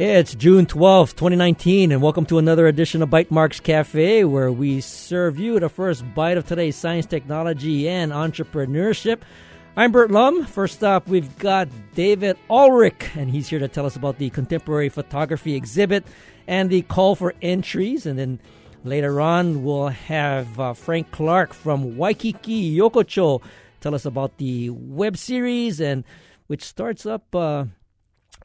It's June 12th, 2019, and welcome to another edition of Bytemarks Cafe, where we serve you the first bite of today's science, technology, and entrepreneurship. I'm Burt Lum. First up, we've got David Ulrich, and he's here to tell us about the contemporary photography exhibit and the call for entries. And then later on, we'll have uh, Frank Clark from Waikiki Yokocho tell us about the web series and which starts up. Uh,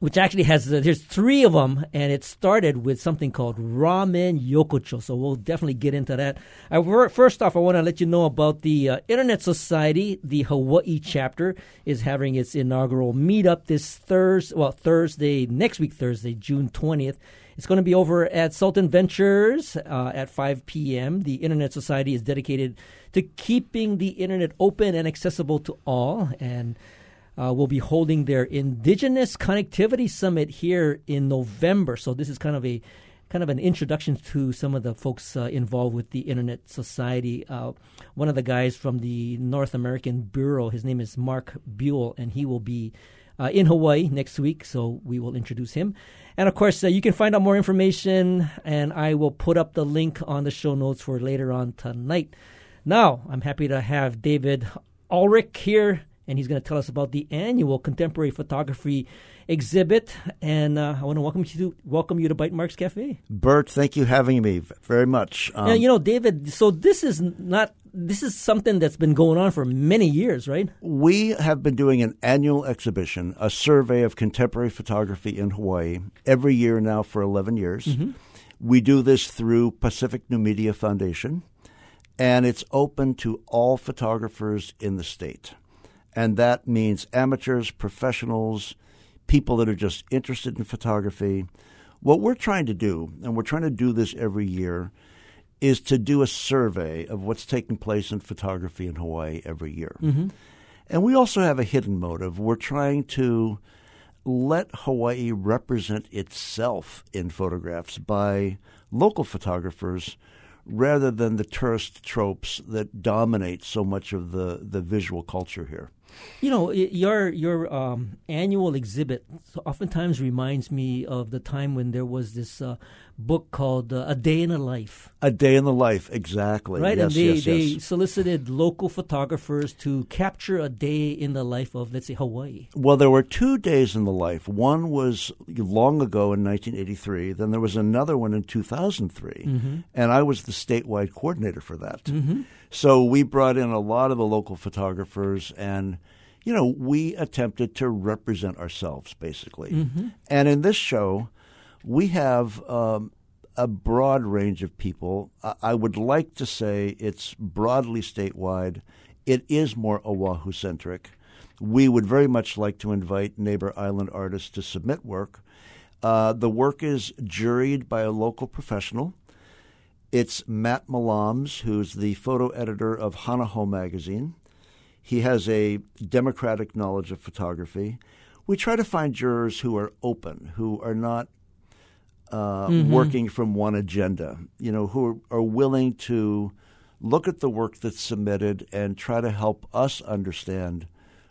which actually has uh, there's three of them, and it started with something called Ramen Yokocho. So we'll definitely get into that. I, first off, I want to let you know about the uh, Internet Society. The Hawaii chapter is having its inaugural meetup this Thursday. Well, Thursday next week, Thursday, June twentieth. It's going to be over at Sultan Ventures uh, at 5 p.m. The Internet Society is dedicated to keeping the internet open and accessible to all, and uh, will be holding their Indigenous Connectivity Summit here in November. So this is kind of a kind of an introduction to some of the folks uh, involved with the Internet Society. Uh, one of the guys from the North American Bureau, his name is Mark Buell, and he will be uh, in Hawaii next week. So we will introduce him. And of course, uh, you can find out more information, and I will put up the link on the show notes for later on tonight. Now, I'm happy to have David Ulrich here and he's going to tell us about the annual contemporary photography exhibit. And uh, I want to welcome you to welcome you to Bytemarks Cafe. Burt, thank you having me very much. Um, now, you know, David. So this is not this is something that's been going on for many years, right? We have been doing an annual exhibition, a survey of contemporary photography in Hawaii, every year now for 11 years. Mm-hmm. We do this through Pacific New Media Foundation, and it's open to all photographers in the state and that means amateurs, professionals, people that are just interested in photography. What we're trying to do, and we're trying to do this every year, is to do a survey of what's taking place in photography in Hawaii every year. Mm-hmm. And we also have a hidden motive. We're trying to let Hawaii represent itself in photographs by local photographers rather than the tourist tropes that dominate so much of the, the visual culture here. You know, your your um, annual exhibit oftentimes reminds me of the time when there was this uh, book called uh, A Day in the Life. A Day in the Life, exactly. Right, yes, and they, yes, they yes. solicited local photographers to capture a day in the life of, let's say, Hawaii. Well, there were two days in the life. One was long ago in 1983. Then there was another one in 2003, mm-hmm. and I was the statewide coordinator for that. Mm-hmm. So we brought in a lot of the local photographers and you know, we attempted to represent ourselves, basically. Mm-hmm. And in this show, we have um, a broad range of people. I-, I would like to say it's broadly statewide. It is more Oahu centric. We would very much like to invite neighbor island artists to submit work. Uh, the work is juried by a local professional. It's Matt Mallams, who's the photo editor of Hana Hou magazine. He has a democratic knowledge of photography. We try to find jurors who are open, who are not uh, mm-hmm. working from one agenda, you know, who are, are willing to look at the work that's submitted and try to help us understand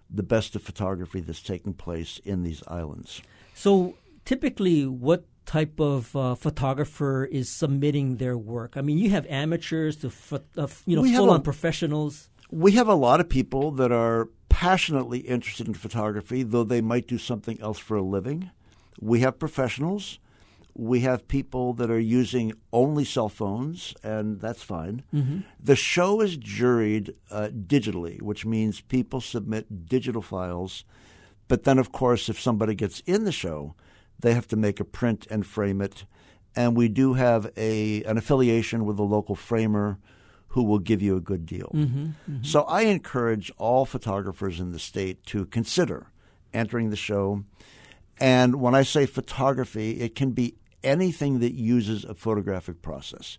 the best of photography that's taking place in these islands. So, typically, what type of uh, photographer is submitting their work? I mean, you have amateurs to uh, you know full on professionals. We have a lot of people that are passionately interested in photography, though they might do something else for a living. We have professionals we have people that are using only cell phones, and that's fine. Mm-hmm. The show is juried uh, digitally, which means people submit digital files. But then, of course, if somebody gets in the show, they have to make a print and frame it. And we do have a an affiliation with a local framer who will give you a good deal. Mm-hmm, mm-hmm. So I encourage all photographers in the state to consider entering the show. And when I say photography, it can be anything that uses a photographic process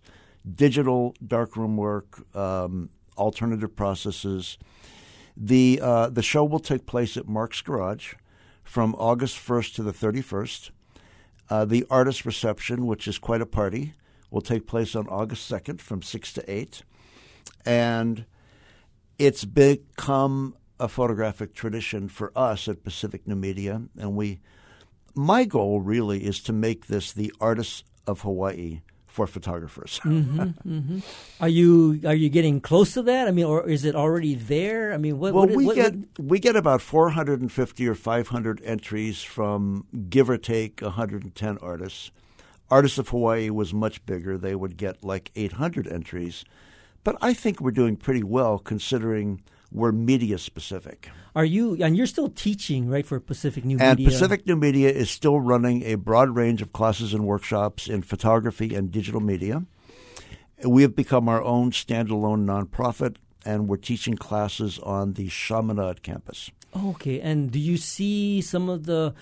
digital darkroom work, um, alternative processes. The, uh, the show will take place at Mark's Garage from August 1st to the 31st. Uh, the artist reception, which is quite a party, will take place on August 2nd from 6 to 8. And it's become a photographic tradition for us at Pacific New Media, and we my goal really is to make this the artists of Hawaii for photographers. mm-hmm, mm-hmm. Are you are you getting close to that? I mean, or is it already there? I mean, what? Well, what, we what, get we get about 450 or 500 entries from give or take 110 artists. Artists of Hawaii was much bigger; they would get like 800 entries. But I think we're doing pretty well considering we're media specific. Are you and you're still teaching, right, for Pacific New and Media? And Pacific New Media is still running a broad range of classes and workshops in photography and digital media. We have become our own standalone nonprofit, and we're teaching classes on the Chaminade campus. Okay, and do you see some of the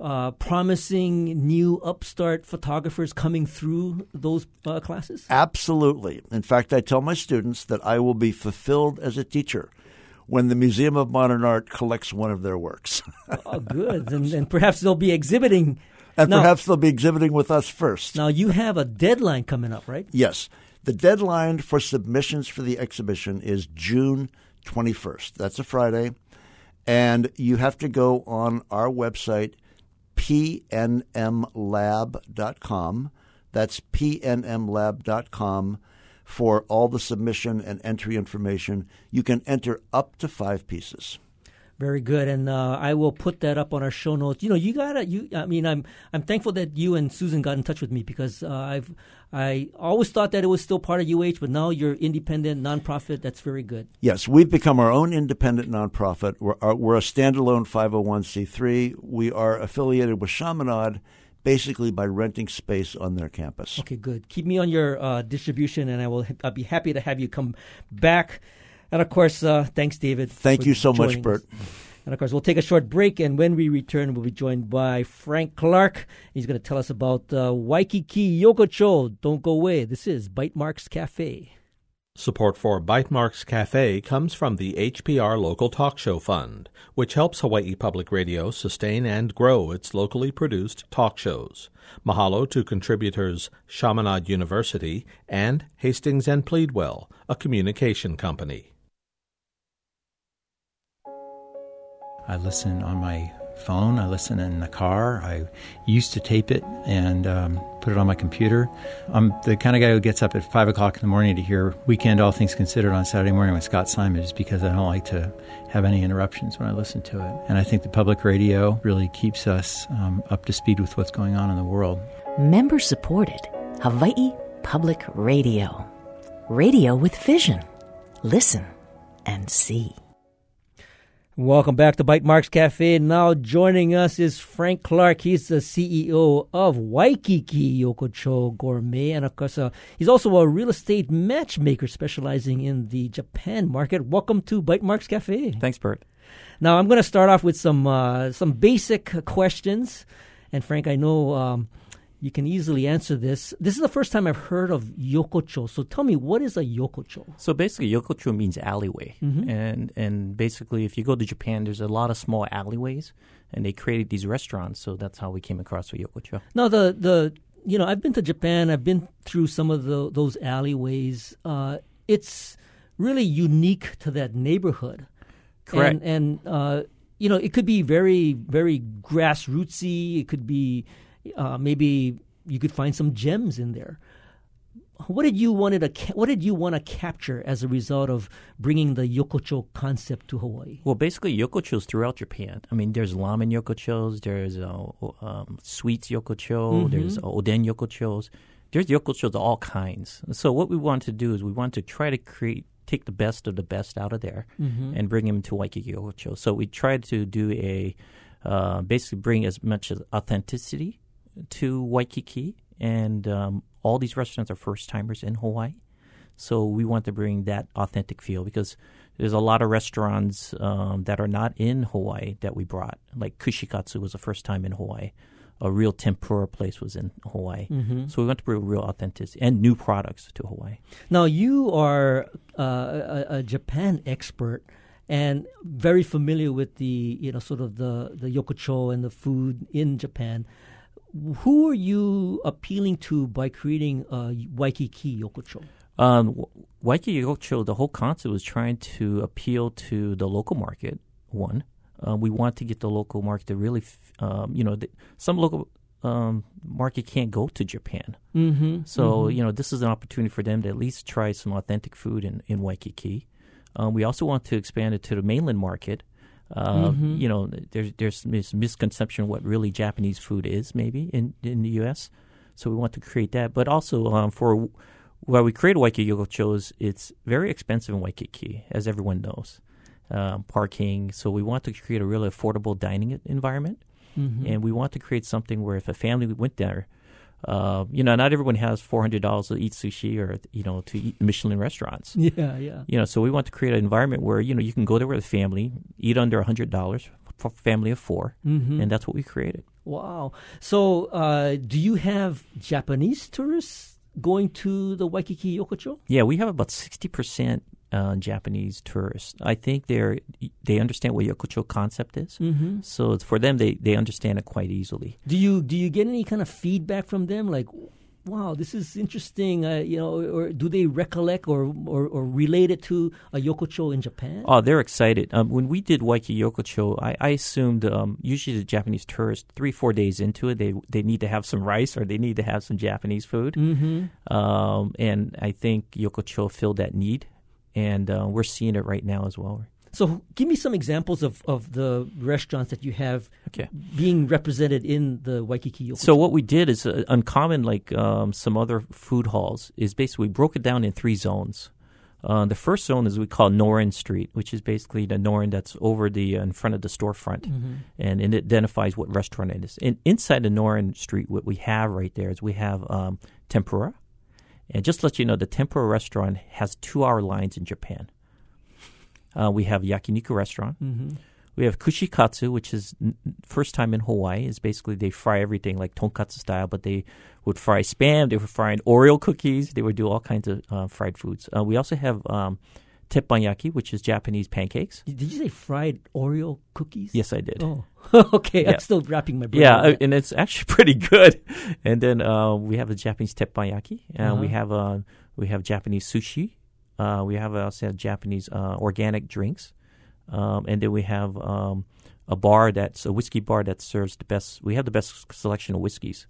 uh, promising new upstart photographers coming through those uh, classes? Absolutely. In fact, I tell my students that I will be fulfilled as a teacher when the Museum of Modern Art collects one of their works. oh, good. And, and, perhaps they'll be exhibiting. And now, perhaps they'll be exhibiting with us first. Now, you have a deadline coming up, right? Yes. The deadline for submissions for the exhibition is June 21st. That's a Friday. And you have to go on our website, pnmlab.com. That's pnmlab.com for all the submission and entry information. You can enter up to five pieces. Very good, and uh, I will put that up on our show notes. You know, you gotta. You, I mean, I'm I'm thankful that you and Susan got in touch with me because uh, I've I always thought that it was still part of UH, but now you're independent nonprofit. That's very good. Yes, we've become our own independent nonprofit. We're, uh, we're a standalone 501c3. We are affiliated with Chaminade basically by renting space on their campus. Okay, good. Keep me on your uh, distribution, and I will. I'll be happy to have you come back. And of course, uh, thanks, David. Thank you so much, Burt. Us. And of course, we'll take a short break, and when we return, we'll be joined by Frank Clark. He's going to tell us about uh, Waikiki Yokocho. Don't go away. This is Bytemarks Cafe. Support for Bytemarks Cafe comes from the HPR Local Talk Show Fund, which helps Hawaii Public Radio sustain and grow its locally produced talk shows. Mahalo to contributors Chaminade University and Hastings and Pleadwell, a communication company. I listen on my phone. I listen in the car. I used to tape it and um, put it on my computer. I'm the kind of guy who gets up at 5 o'clock in the morning to hear Weekend All Things Considered on Saturday morning with Scott Simon just because I don't like to have any interruptions when I listen to it. And I think the public radio really keeps us um, up to speed with what's going on in the world. Member supported Hawaii Public Radio. Radio with vision. Listen and see. Welcome back to Bytemarks Cafe. Now joining us is Frank Clark. He's the CEO of Waikiki Yokocho Gourmet, and of course, uh, he's also a real estate matchmaker specializing in the Japan market. Welcome to Bytemarks Cafe. Thanks, Burt. Now I'm going to start off with some uh, some basic questions, and Frank, I know. Um, you can easily answer this. This is the first time I've heard of yokocho. So tell me, what is a yokocho? So basically, yokocho means alleyway, mm-hmm. and and basically, if you go to Japan, there's a lot of small alleyways, and they created these restaurants. So that's how we came across with yokocho. Now the the you know I've been to Japan. I've been through some of the, those alleyways. Uh, it's really unique to that neighborhood. Correct. And, and uh, you know, it could be very very grassrootsy. It could be uh, maybe you could find some gems in there. What did you wanted to What did you want to capture as a result of bringing the yokocho concept to Hawaii? Well, basically yokochos throughout Japan. I mean, there's ramen yokochos, there's uh, um, sweets yokocho, mm-hmm. there's uh, oden yokochos. There's yokochos of all kinds. So what we want to do is we want to try to create take the best of the best out of there mm-hmm. and bring them to Waikiki Yokocho. So we tried to do a uh, basically bring as much as authenticity to Waikiki, and um, all these restaurants are first timers in Hawaii. So we want to bring that authentic feel because there's a lot of restaurants um, that are not in Hawaii that we brought. Like Kushikatsu was the first time in Hawaii. A real tempura place was in Hawaii. Mm-hmm. So we want to bring real authenticity and new products to Hawaii. Now you are uh, a, a Japan expert and very familiar with the you know sort of the the yokocho and the food in Japan who are you appealing to by creating uh, Waikiki Yokocho? Um, Waikiki Yokocho, the whole concept was trying to appeal to the local market, one. uh, we want to get the local market to really, f- um, you know, the, some local um, market can't go to Japan. Mm-hmm. So, you know, this is an opportunity for them to at least try some authentic food in, in Waikiki. Um, we also want to expand it to the mainland market. Uh, You know, there's there's this misconception what really Japanese food is, maybe in in the U.S. So we want to create that, but also um, for while we created Waikiki it's very expensive in Waikiki, as everyone knows. Um, parking, so we want to create a really affordable dining environment, and we want to create something where if a family went there, uh, you know, not everyone has four hundred dollars to eat sushi or you know to eat Michelin restaurants. Yeah, yeah. You know, so we want to create an environment where you know you can go there with a family, eat under a hundred dollars for a family of 4 Mm-hmm. and that's what we created. Wow. So, uh, do you have Japanese tourists going to the Waikiki Yokocho? Yeah, we have about sixty percent uh, Japanese tourists. I think they're they understand what yokocho concept is, Mm-hmm. so it's- for them they they understand it quite easily. Do you do you get any kind of feedback from them? Like, wow, this is interesting. Uh, you know, or do they recollect or, or or relate it to a yokocho in Japan? Oh, they're excited. Um, when we did Waikiki Yokocho, I, I assumed um, usually the Japanese tourists three four days into it they they need to have some rice or they need to have some Japanese food, Mm-hmm. um, and I think Yokocho filled that need, and uh, we're seeing it right now as well. So, give me some examples of, of the restaurants that you have Okay. being represented in the Waikiki. So what we did is uh, uncommon, like um, some other food halls, is basically we broke it down in three zones. Uh, the first zone is we call Noren Street, which is basically the Noren that's over the uh, in front of the storefront, and it identifies what restaurant it is. And inside the Noren Street, what we have right there is we have um, tempura, and just to let you know, the tempura restaurant has two-hour lines in Japan. Uh, we have yakiniku restaurant. We have kushikatsu, which is n- first time in Hawaii. Is basically they fry everything like tonkatsu style, but they would fry spam. They were frying Oreo cookies. They would do all kinds of uh, fried foods. Uh, we also have um, teppanyaki, which is Japanese pancakes. Did you say fried Oreo cookies? Yes, I did. Oh, okay. Yeah. I'm still wrapping my brain. Yeah, uh, and it's actually pretty good. And then uh, we have a Japanese teppanyaki. Uh, We Uh-huh. have uh, we have Japanese sushi. Uh, we have also have Japanese uh, organic drinks, um, and then we have um, a bar that's a whiskey bar that serves the best. We have the best selection of whiskeys.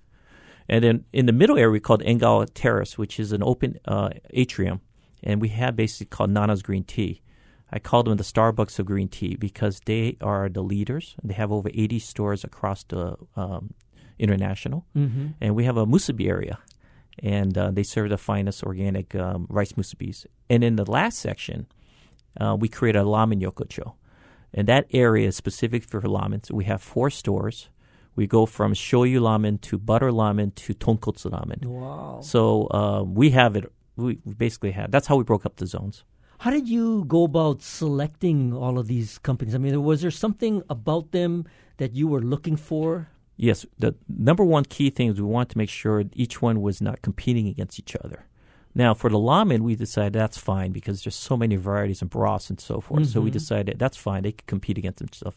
And then in the middle area, we called Engawa Terrace, which is an open uh, atrium, and we have basically called Nana's Green Tea. I call them the Starbucks of green tea because they are the leaders. They have over 80 stores across the um, international, Mm-hmm. and we have a musubi area, and uh, they serve the finest organic um, rice musubis. And in the last section, uh, we create a ramen yokocho, and that area is specific for ramen. So we have four stores. We go from shoyu ramen to butter ramen to tonkotsu ramen. Wow. So uh, we have it. We we basically had. That's how we broke up the zones. How did you go about selecting all of these companies? I mean, was there something about them that you were looking for? Yes, the number one key thing is we wanted to make sure each one was not competing against each other. Now, for the ramen, we decided that's fine because there's so many varieties and broths and so forth. So we decided that's fine; they could compete against themselves.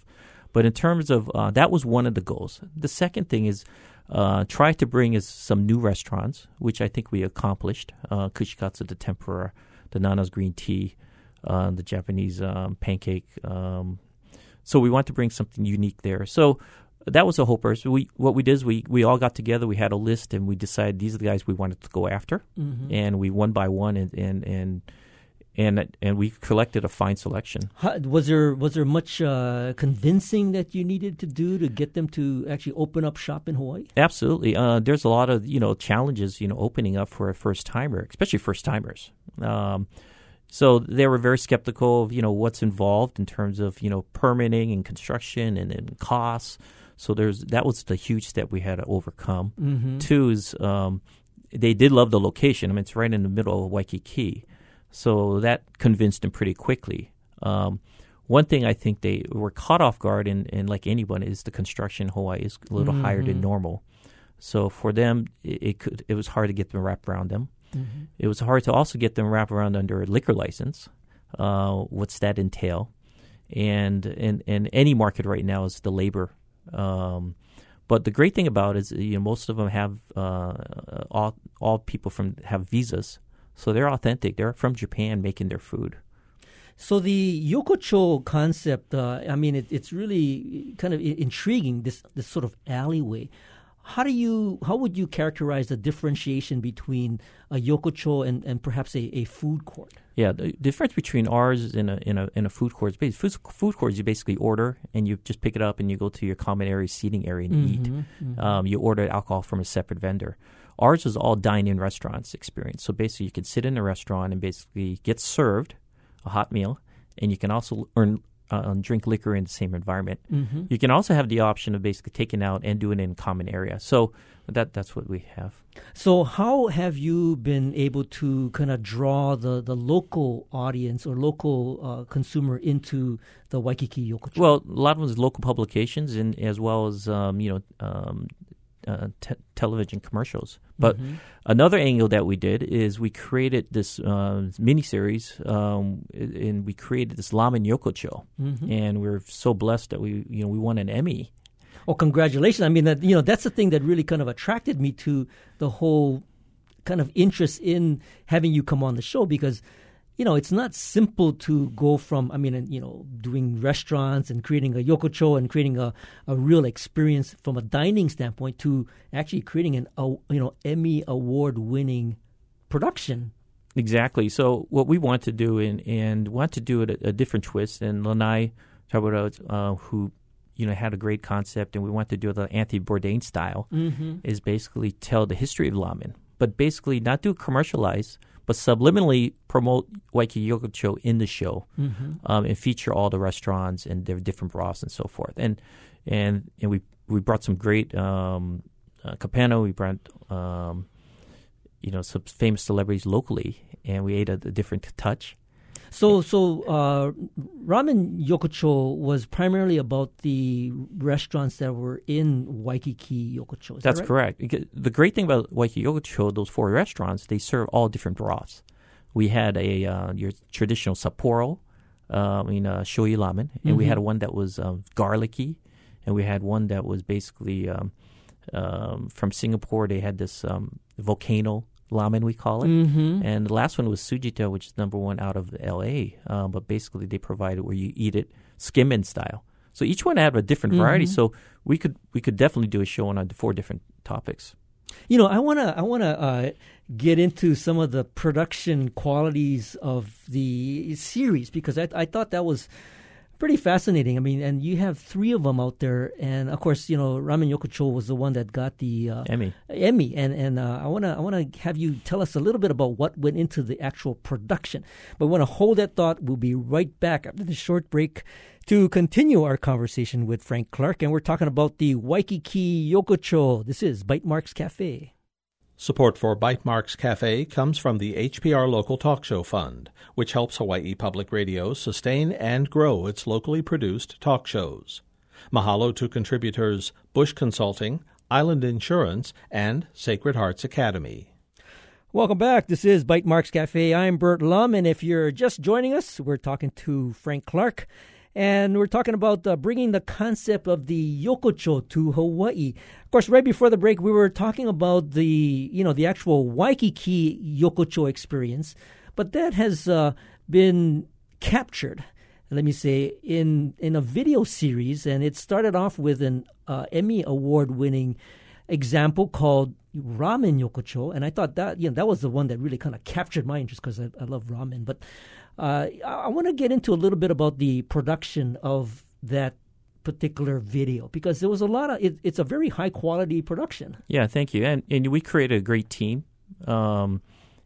But in terms of uh, that was one of the goals. The second thing is uh, try to bring is some new restaurants, which I think we accomplished. Uh, Kushikatsu, the tempura, the Nana's green tea, uh, the Japanese um, pancake. Um, so we want to bring something unique there. So that was a whole person. We what we did is we we all got together. We had a list, and we decided these are the guys we wanted to go after, and we one by one and and and and and we collected a fine selection. How, was there was there much uh, convincing that you needed to do to get them to actually open up shop in Hawaii? Absolutely. Uh, there's a lot of you know challenges you know opening up for a first timer, especially first timers. Um, so they were very skeptical of you know what's involved in terms of you know permitting and construction and, and costs. So there's that was the huge step we had to overcome. Mm-hmm. Two is um, they did love the location. I mean, it's right in the middle of Waikiki, so that convinced them pretty quickly. Um, one thing I think they were caught off guard, and, and like anyone, is the construction in Hawaii is a little higher than normal. So for them, it, it could it was hard to get them wrapped around them. It was hard to also get them wrapped around under a liquor license. Uh, what's that entail? And and and any market right now is the labor. Um, but the great thing about it is you know most of them have uh, all all people from have visas, so they're authentic. They're from Japan making their food. So the yokocho concept, uh, I mean, it, it's really kind of intriguing. This this sort of alleyway. How do you how would you characterize the differentiation between a yokocho and, and perhaps a, a food court? Yeah, the difference between ours in a in a in a food court is basically food, food court you basically order and you just pick it up and you go to your common area seating area and eat. Um, you order alcohol from a separate vendor. Ours is all dine-in restaurants experience. So basically, you can sit in a restaurant and basically get served a hot meal, and you can also earn uh, drink liquor in the same environment. You can also have the option of basically taking out and doing it in common area. So that that's what we have. So how have you been able to kind of draw the, the local audience or local uh, consumer into the Waikiki yokocho? Well, a lot of them is local publications, and as well as um, you know um, uh, te- television commercials. But another angle that we did is we created this uh, miniseries, um, and we created this Lamen Yokocho, and we're so blessed that we you know we won an Emmy. Oh, congratulations! I mean, that you know, that's the thing that really kind of attracted me to the whole kind of interest in having you come on the show because you know it's not simple to go from I mean, you know, doing restaurants and creating a yokocho and creating a, a real experience from a dining standpoint to actually creating an a, you know Emmy award winning production. Exactly. So what we want to do, and and want to do it a, a different twist. And Lanai Tabura, uh, who you know had a great concept, and we want to do the Anthony Bourdain style, is basically tell the history of lamen, but basically not do commercialize, but subliminally promote Waikiki Yokocho in the show, um, and feature all the restaurants and their different broths and so forth. And and and we we brought some great um, uh, Capano. We brought. Um, you know some famous celebrities locally, and we ate a, a different touch. So, so uh, Ramen Yokocho was primarily about the restaurants that were in Waikiki Yokocho. Is that That's right? correct. The great thing about Waikiki Yokocho, those four restaurants, they serve all different broths. We had a uh, your traditional Sapporo, uh, I mean uh, shoyu ramen, and we had one that was um, garlicky, and we had one that was basically um, um, from Singapore. They had this um, volcano ramen, we call it, Mm-hmm. and the last one was Tsujita, which is number one out of L.A. Um, but basically, they provide it where you eat it tsukemen style. So each one had a different variety. So we could we could definitely do a show on uh, four different topics. You know, I wanna, I wanna uh, get into some of the production qualities of the series because I, I thought that was pretty fascinating. I mean, and you have three of them out there, and of course, you know, Ramen Yokocho was the one that got the uh, Emmy. Emmy, and and uh, I wanna I wanna have you tell us a little bit about what went into the actual production. But we want to hold that thought. We'll be right back after this short break to continue our conversation with Frank Clark, and we're talking about the Waikiki Yokocho. This is Bytemarks Cafe. Support for Bytemarks Cafe comes from the HPR Local Talk Show Fund, which helps Hawaii Public Radio sustain and grow its locally produced talk shows. Mahalo to contributors Bush Consulting, Island Insurance, and Sacred Hearts Academy. Welcome back. This is Bytemarks Cafe. I'm Burt Lum, and if you're just joining us, we're talking to Frank Clark, and we're talking about uh, bringing the concept of the yokocho to Hawaii. Of course, right before the break, we were talking about the you know the actual Waikiki yokocho experience, but that has uh, been captured. Let me say in in a video series, and it started off with an uh, Emmy award winning example called ramen yokocho and i thought that you know that was the one that really kind of captured my interest because I, I love ramen but uh, i, want to get into a little bit about the production of that particular video because there was a lot of it, it's a very high quality production Yeah, thank you. And and we created a great team, um,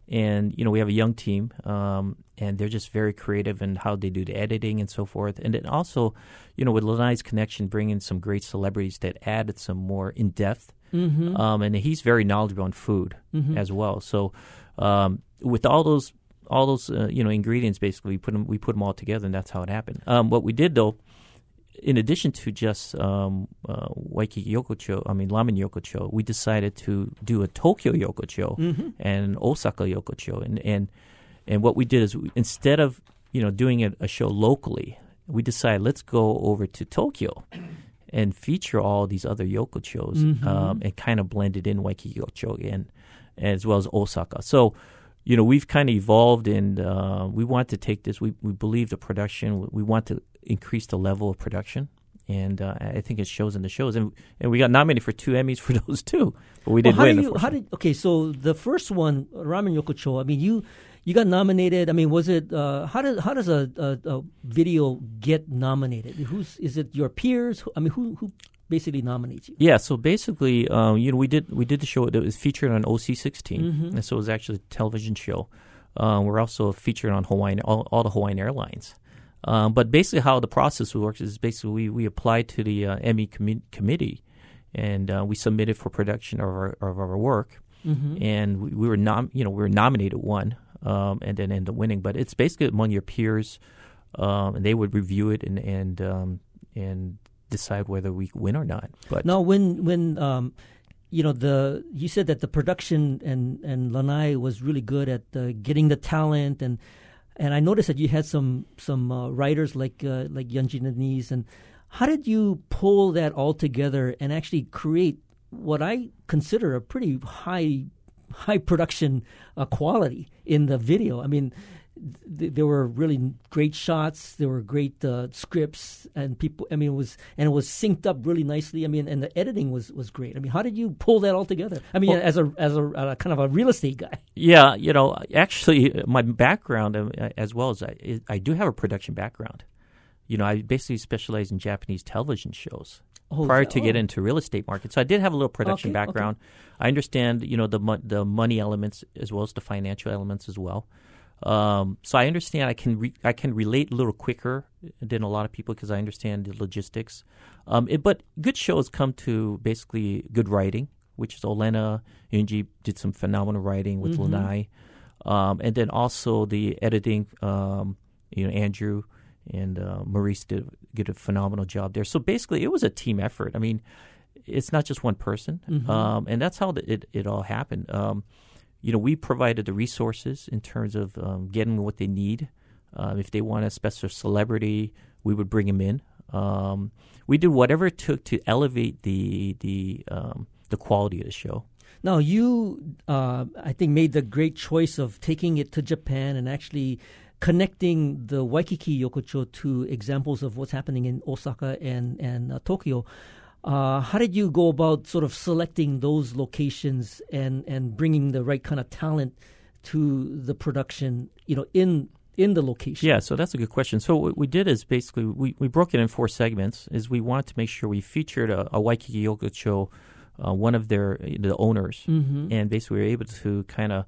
and you know we have a young team, um, and they're just very creative in how they do the editing and so forth. And then also, you know, with Lanai's connection, bringing some great celebrities that added some more in depth. Mm-hmm. Um, and he's very knowledgeable on food as well. So um, with all those all those uh, you know ingredients, basically we put them we put them all together, and that's how it happened. Um, what we did though in addition to just um, uh, Waikiki Yokocho, I mean Ramen Yokocho, we decided to do a Tokyo Yokocho and Osaka Yokocho, and and and what we did is we, instead of you know doing a, a show locally, we decided let's go over to Tokyo and feature all these other yokochos um, and kind of blend it in Waikiki Yokocho and as well as Osaka. So you know, we've kind of evolved and uh, we want to take this. We we believe the production. We want to increase the level of production, and uh, I think it shows in the shows. And and we got nominated for two Emmys for those two, but we didn't how win. you? How did? Okay, so the first one, Ramen Yokocho. I mean, you you got nominated. I mean, was it? Uh, how does how does a, a, a video get nominated? Who's is it? Your peers? I mean, who who basically nominates you? Yeah, so basically, um, you know, we did we did the show. that was featured on OC 16 Mm-hmm. and so it was actually a television show. Um, we're also featured on Hawaiian all, all the Hawaiian Airlines. Um, but basically, how the process works is basically we, we applied to the uh, Emmy commi- committee, and uh, we submitted for production of our of our work, Mm-hmm. and we, we were nom- you know we were nominated one, um, and then ended up winning. But it's basically among your peers, um, and they would review it and and um, and decide whether we win or not. But Now, when when um, you know the you said that the production and and Lanai was really good at uh, getting the talent and and I noticed that you had some some uh, writers like uh, like Yunji de Nies and how did you pull that all together and actually create what I consider a pretty high high production uh, quality in the video? I mean. Th- there were really great shots. There were great uh, scripts, and people. I mean, it was and it was synced up really nicely. I mean, and the editing was, was great. I mean, how did you pull that all together? I mean, Well- as a as a, uh, kind of a real estate guy. Yeah, you know, actually, my background um, as well as I, I do have a production background. You know, I basically specialize in Japanese television shows Oh, prior to get Oh. into real estate market. So I did have a little production Okay, okay. background. I understand, you know, the mon- the money elements as well as the financial elements as well. Um, so I understand I can re- I can relate a little quicker than a lot of people because I understand the logistics. Um, it, but good shows come to basically good writing, which is Olena Yunji did some phenomenal writing with Mhm. Lanai, um, and then also the editing. Um, you know, Andrew and uh, Maurice did did a phenomenal job there. So basically, it was a team effort. I mean, it's not just one person, Mhm. um, and that's how the, it it all happened. You know, we provided the resources in terms of um, getting what they need. Um, if they want a special celebrity, we would bring them in. Um, we did whatever it took to elevate the the um, the quality of the show. Now you, uh, I think, made the great choice of taking it to Japan and actually connecting the Waikiki Yokocho to examples of what's happening in Osaka and and uh, Tokyo. Uh, how did you go about sort of selecting those locations and and bringing the right kind of talent to the production? You know, in in the location. Yeah, so that's a good question. So what we did is basically we, we broke it in four segments. Is we wanted to make sure we featured a, a Waikiki Yokocho, uh, one of their the owners, Mm-hmm. and basically we were able to kind of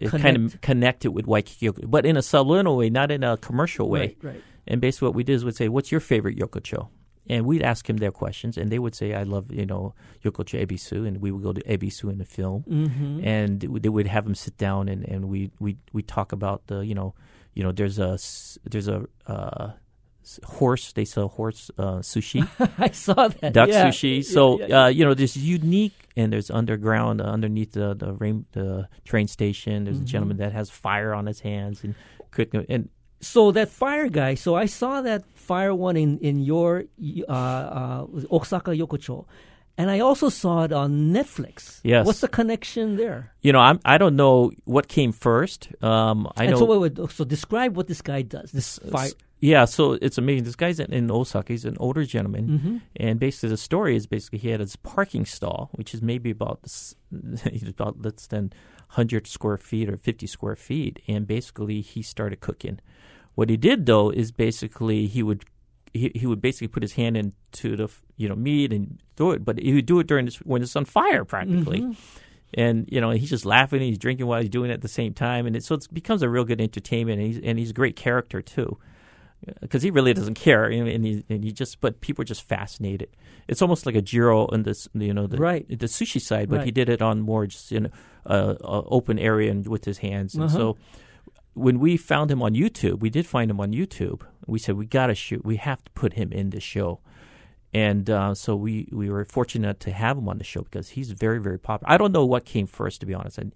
kind Connect. of connect it with Waikiki, Yoko- but in a subliminal way, not in a commercial way. Right. Right. And basically, what we did is we'd say, "What's your favorite yokocho?" And we'd ask him their questions, and they would say, "I love you know yokocho ebisu," and we would go to ebisu in the film, Mm-hmm. and they would have him sit down, and and we we we talk about the you know you know there's a there's a uh, horse they sell horse uh, sushi I saw that. duck yeah. sushi. So yeah, yeah. Uh, you know, there's unique and there's underground uh, underneath the the, rain, the train station. There's Mhm. a gentleman that has fire on his hands and and So that fire guy. So I saw that fire one in in your uh, uh, Osaka Yokocho, and I also saw it on Netflix. Yes. What's the connection there? you know I'm I don't know what came first. Um, I and know. so, wait, wait, so describe what this guy does. This fire. yeah, so it's amazing. This guy's in, in Osaka. He's an older gentleman, Mm-hmm. and basically the story is basically he had his parking stall, which is maybe about this, about less than hundred square feet or fifty square feet, and basically he started cooking. What he did though is basically he would he, he would basically put his hand into the you know meat and do it, but he would do it during this, when it's on fire practically. Mm-hmm. And you know he's just laughing and he's drinking while he's doing it at the same time, and it, so it becomes a real good entertainment. And he's and he's a great character too because he really doesn't care, you know, and he, and he just, but people are just fascinated. It's almost like a Jiro in this, you know, the, Right. the sushi side, but he did it on more just in a, a open area and with his hands. And Uh-huh. so when we found him on YouTube, we did find him on YouTube. We said we got to shoot, we have to put him in the show. And uh, so we, we were fortunate to have him on the show because he's very very popular. I don't know what came first, to be honest. And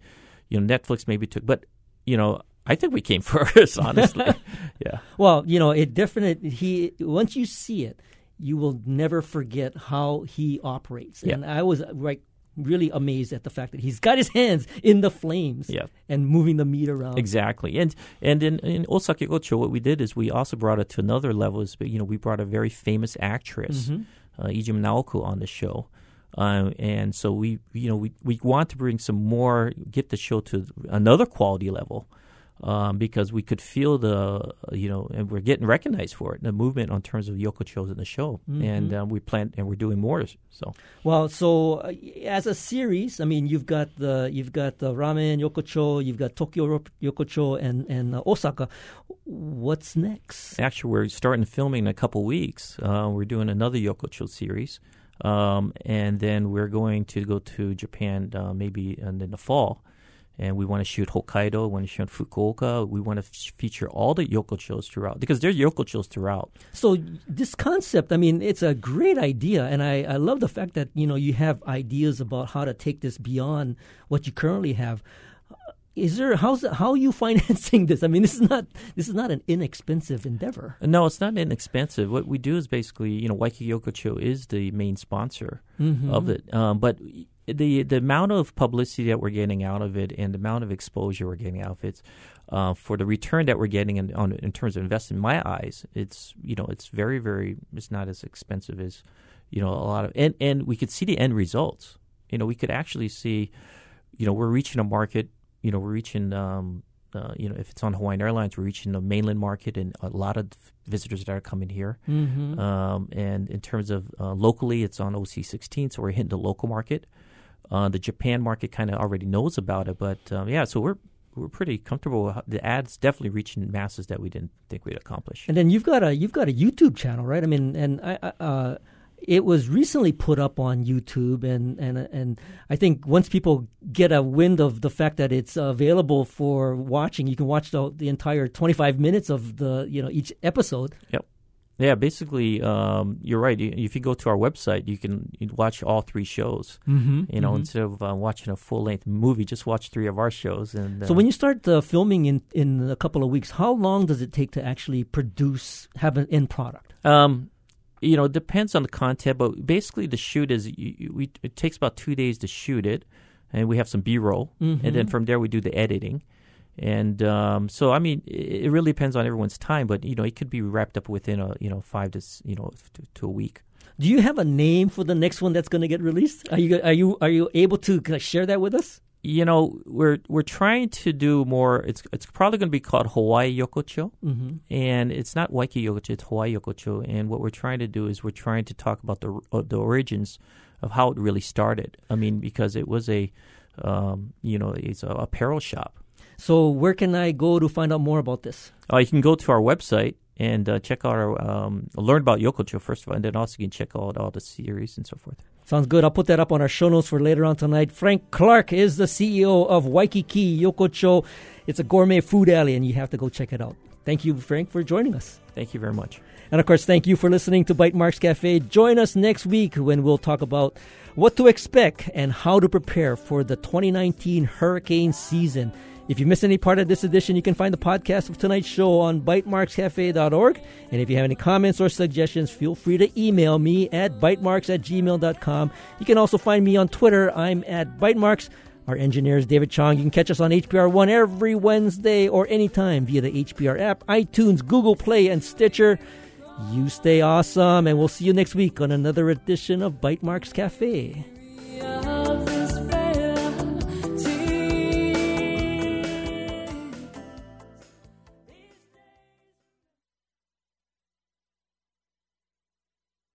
you know, Netflix maybe took, but you know, I think we came first, honestly. yeah. Well, you know, it definitely he once you see it, you will never forget how he operates. Yeah. And I was right really amazed at the fact that he's got his hands in the flames Yeah. and moving the meat around. Exactly, and and in, in Osaka Gocho, what we did is we also brought it to another level. Is you know we brought a very famous actress, uh, Iijima Naoko, on the show, uh, and so we you know we we want to bring some more, get the show to another quality level. Um, because we could feel the, you know, and we're getting recognized for it, the movement on terms of yokochos in the show, and um, we plan and we're doing more. So Well, so uh, as a series, I mean, you've got the you've got the ramen yokocho, you've got Tokyo yokocho, and and uh, Osaka. What's next? Actually, we're starting filming in a couple weeks. Uh, we're doing another Yokocho series, um, and then we're going to go to Japan uh, maybe in the fall. And we want to shoot Hokkaido, we want to shoot Fukuoka. We want to f- feature all the yokochos throughout because there's yokochos throughout. So this concept, I mean, it's a great idea, and I, I love the fact that you know you have ideas about how to take this beyond what you currently have. Is there how's how are you financing this? I mean, this is not this is not an inexpensive endeavor. No, it's not inexpensive. What we do is basically, you know, Waikiki Yokocho is the main sponsor of it. Um, but the the amount of publicity that we're getting out of it and the amount of exposure we're getting out of it, uh, for the return that we're getting in, on, in terms of investment, in my eyes, it's you know, it's very very, it's not as expensive as, you know, a lot of, and and we could see the end results. You know, we could actually see, you know, we're reaching a market. You know, we're reaching. Um, uh, you know, if it's on Hawaiian Airlines, we're reaching the mainland market and a lot of visitors that are coming here. Mm-hmm. Um, and in terms of uh, locally, it's on OC16, so we're hitting the local market. Uh, the Japan market kind of already knows about it, but um, yeah, so we're we're pretty comfortable. The ads definitely reaching masses that we didn't think we'd accomplish. And then you've got a you've got a YouTube channel, right? I mean, and I, uh, it was recently put up on YouTube, and and and I think once people get a wind of the fact that it's available for watching, you can watch the the entire 25 minutes of the you know each episode. Yep. Yeah, basically, um, you're right. If you go to our website, you can watch all three shows. Mm-hmm. You know, instead of uh, watching a full length movie, just watch three of our shows. And uh, So when you start uh, filming in in a couple of weeks, how long does it take to actually produce have an end product? Um, you know, it depends on the content, but basically the shoot is you, you- we, it takes about two days to shoot it, and we have some B roll, and then from there we do the editing, and um, so I mean it, it really depends on everyone's time, but you know it could be wrapped up within a you know five to you know to, to a week. Do you have a name for the next one that's going to get released? Are you are you are you able to share that with us? You know, we're we're trying to do more. It's it's probably going to be called Hawaii Yokocho, Mm-hmm. and it's not Waikiki Yokocho, it's Hawaii Yokocho. And what we're trying to do is we're trying to talk about the uh, the origins of how it really started. I mean, because it was a, um, you know, it's a apparel shop. So where can I go to find out more about this? Uh, you can go to our website and uh, check out our um, learn about Yokocho first of all, and then also you can check out all the series and so forth. Sounds good. I'll put that up on our show notes for later on tonight. Frank Clark is the CEO of Waikiki Yokocho. It's a gourmet food alley, and you have to go check it out. Thank you, Frank, for joining us. Thank you very much. And of course, thank you for listening to Bytemarks Cafe. Join us next week when we'll talk about what to expect and how to prepare for the 2019 hurricane season. If you missed any part of this edition, you can find the podcast of tonight's show on bytemarkscafe.org. And if you have any comments or suggestions, feel free to email me at bytemarks at gmail.com. You can also find me on Twitter. I'm at bytemarks. Our engineer is David Chong. You can catch us on HPR One every Wednesday or anytime via the HPR app, iTunes, Google Play, and Stitcher. You stay awesome, and we'll see you next week on another edition of Bytemarks Cafe.